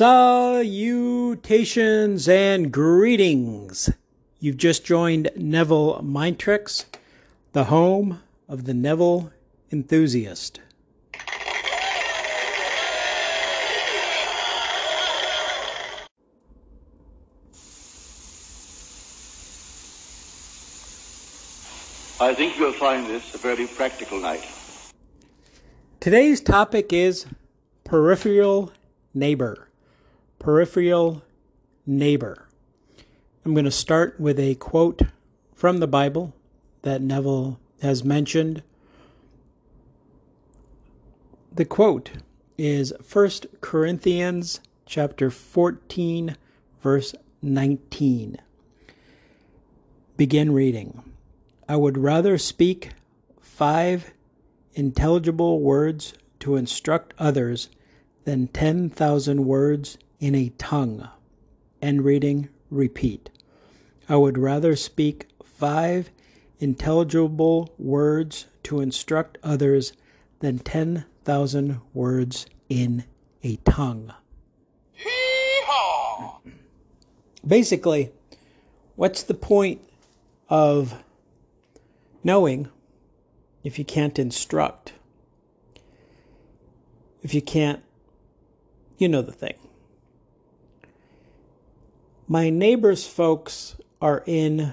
Salutations and greetings. You've just joined Neville Mind Tricks, the home of the Neville enthusiast. I think you'll find this a very practical night. Today's topic is peripheral neighbor. Peripheral neighbor. I'm going to start with a quote from the Bible that Neville has mentioned. The quote is 1 Corinthians chapter 14 verse 19. Begin reading. I would rather speak five intelligible words to instruct others than 10,000 words in a tongue. End reading, repeat. I would rather speak five intelligible words to instruct others than 10,000 words in a tongue. Basically, what's the point of knowing if you can't instruct, if you can't, you know the thing. My neighbor's folks are in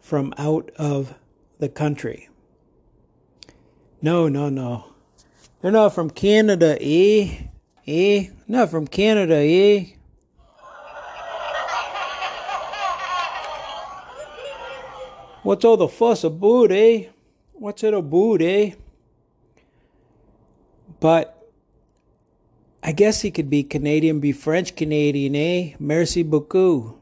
from out of the country. No, no, no. They're not from Canada, eh? Eh? Not from Canada, eh? What's all the fuss about, eh? What's it about, eh? But I guess he could be Canadian, be French Canadian, eh? Merci beaucoup.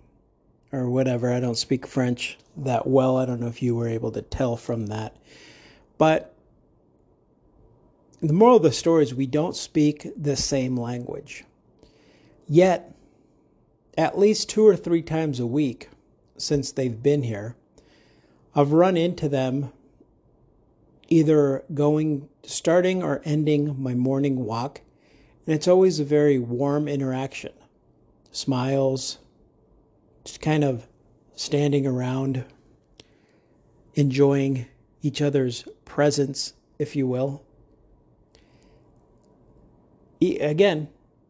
Or whatever. I don't speak French that well. I don't know if you were able to tell from that. But the moral of the story is we don't speak the same language. Yet, at least two or three times a week since they've been here, I've run into them either going, starting or ending my morning walk, and it's always a very warm interaction. Smiles, just kind of standing around, enjoying each other's presence, if you will. Again,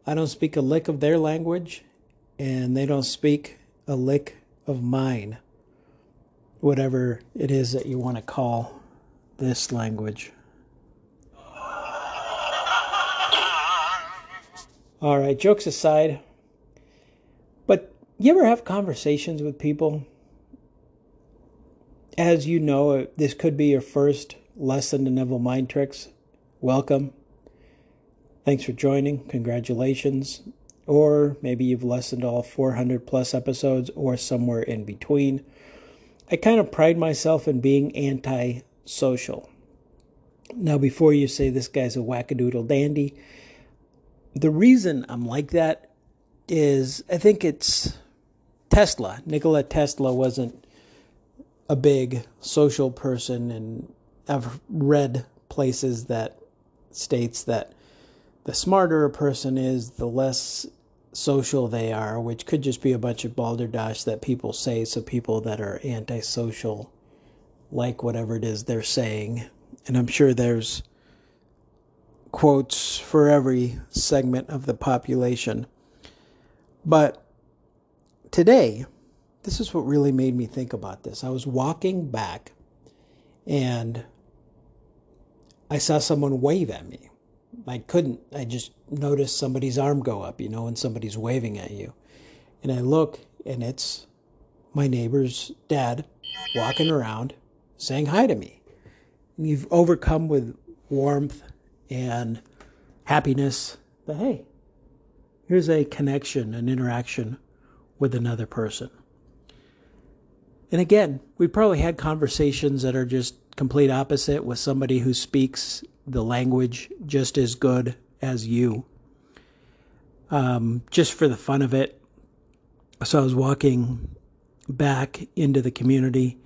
I don't speak a lick of their language, and they don't speak a lick of mine whatever it is that you want to call this language. All right, jokes aside, but you ever have conversations with people? As you know, uh, this could be your first lesson to Neville Mind Tricks. Welcome. Thanks for joining. Congratulations. Or maybe you've listened to all 400 plus episodes or somewhere in between. I kind of pride myself in being anti-social. Now, before you say this guy's a wackadoodle dandy, the reason I'm like that is I think it's Tesla. Nikola Tesla wasn't a big social person, and I've read places that states that the smarter a person is, the less social they are, which could just be a bunch of balderdash that people say so people that are antisocial like whatever it is they're saying. And I'm sure there's quotes for every segment of the population. But today, this is what really made me think about this. I was walking back and I saw someone wave at me. I couldn't. I just noticed somebody's arm go up, you know, and somebody's waving at you. And I look, and it's my neighbor's dad walking around saying hi to me. And you've overcome with warmth and happiness But hey, here's a connection, an interaction with another person. And again, we've probably had conversations that are just complete opposite with somebody who speaks the language just as good as you. Um, just for the fun of it. So I was walking back into the community,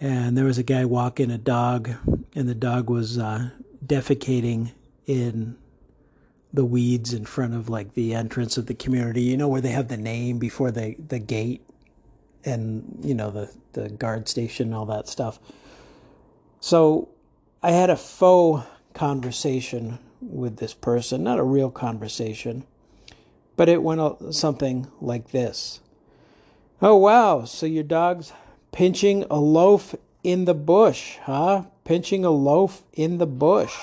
and there was a guy walking a dog, and the dog was uh, defecating in the weeds in front of like the entrance of the community. You know where they have the name before the the gate, and you know the the guard station and all that stuff. So I had a faux conversation with this person, not a real conversation, but it went something like this. Oh wow, so your dog's pinching a loaf in the bush, huh? Pinching a loaf in the bush.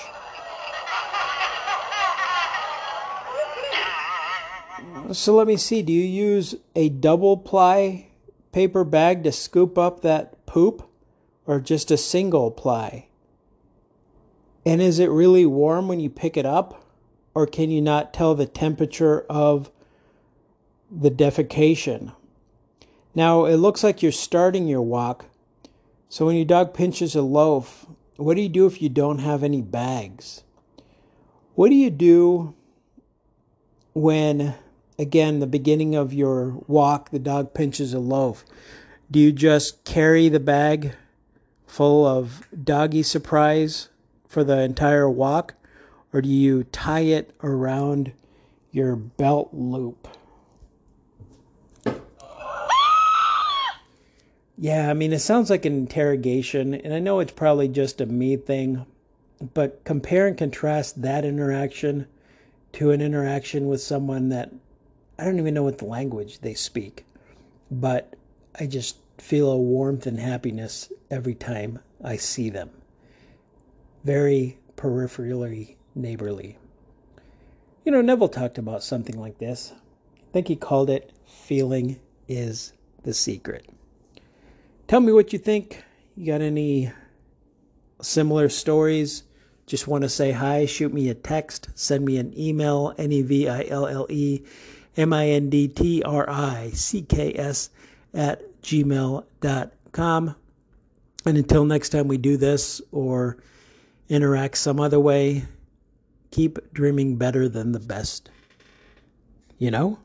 So let me see. Do you use a double ply paper bag to scoop up that poop or just a single ply? And is it really warm when you pick it up? Or can you not tell the temperature of the defecation? Now, it looks like you're starting your walk. So when your dog pinches a loaf, what do you do if you don't have any bags? What do you do when again, the beginning of your walk, the dog pinches a loaf, do you just carry the bag full of doggy surprise for the entire walk, or do you tie it around your belt loop? Yeah, I mean, it sounds like an interrogation, and I know it's probably just a me thing, but compare and contrast that interaction to an interaction with someone that I don't even know what the language they speak, but I just feel a warmth and happiness every time I see them. Very peripherally neighborly. You know, Neville talked about something like this. I think he called it Feeling is the Secret. Tell me what you think. You got any similar stories? Just want to say hi, shoot me a text, send me an email, N E V I L L E M I N D T R I C K S at gmail.com. And until next time we do this or interact some other way, keep dreaming better than the best. You know?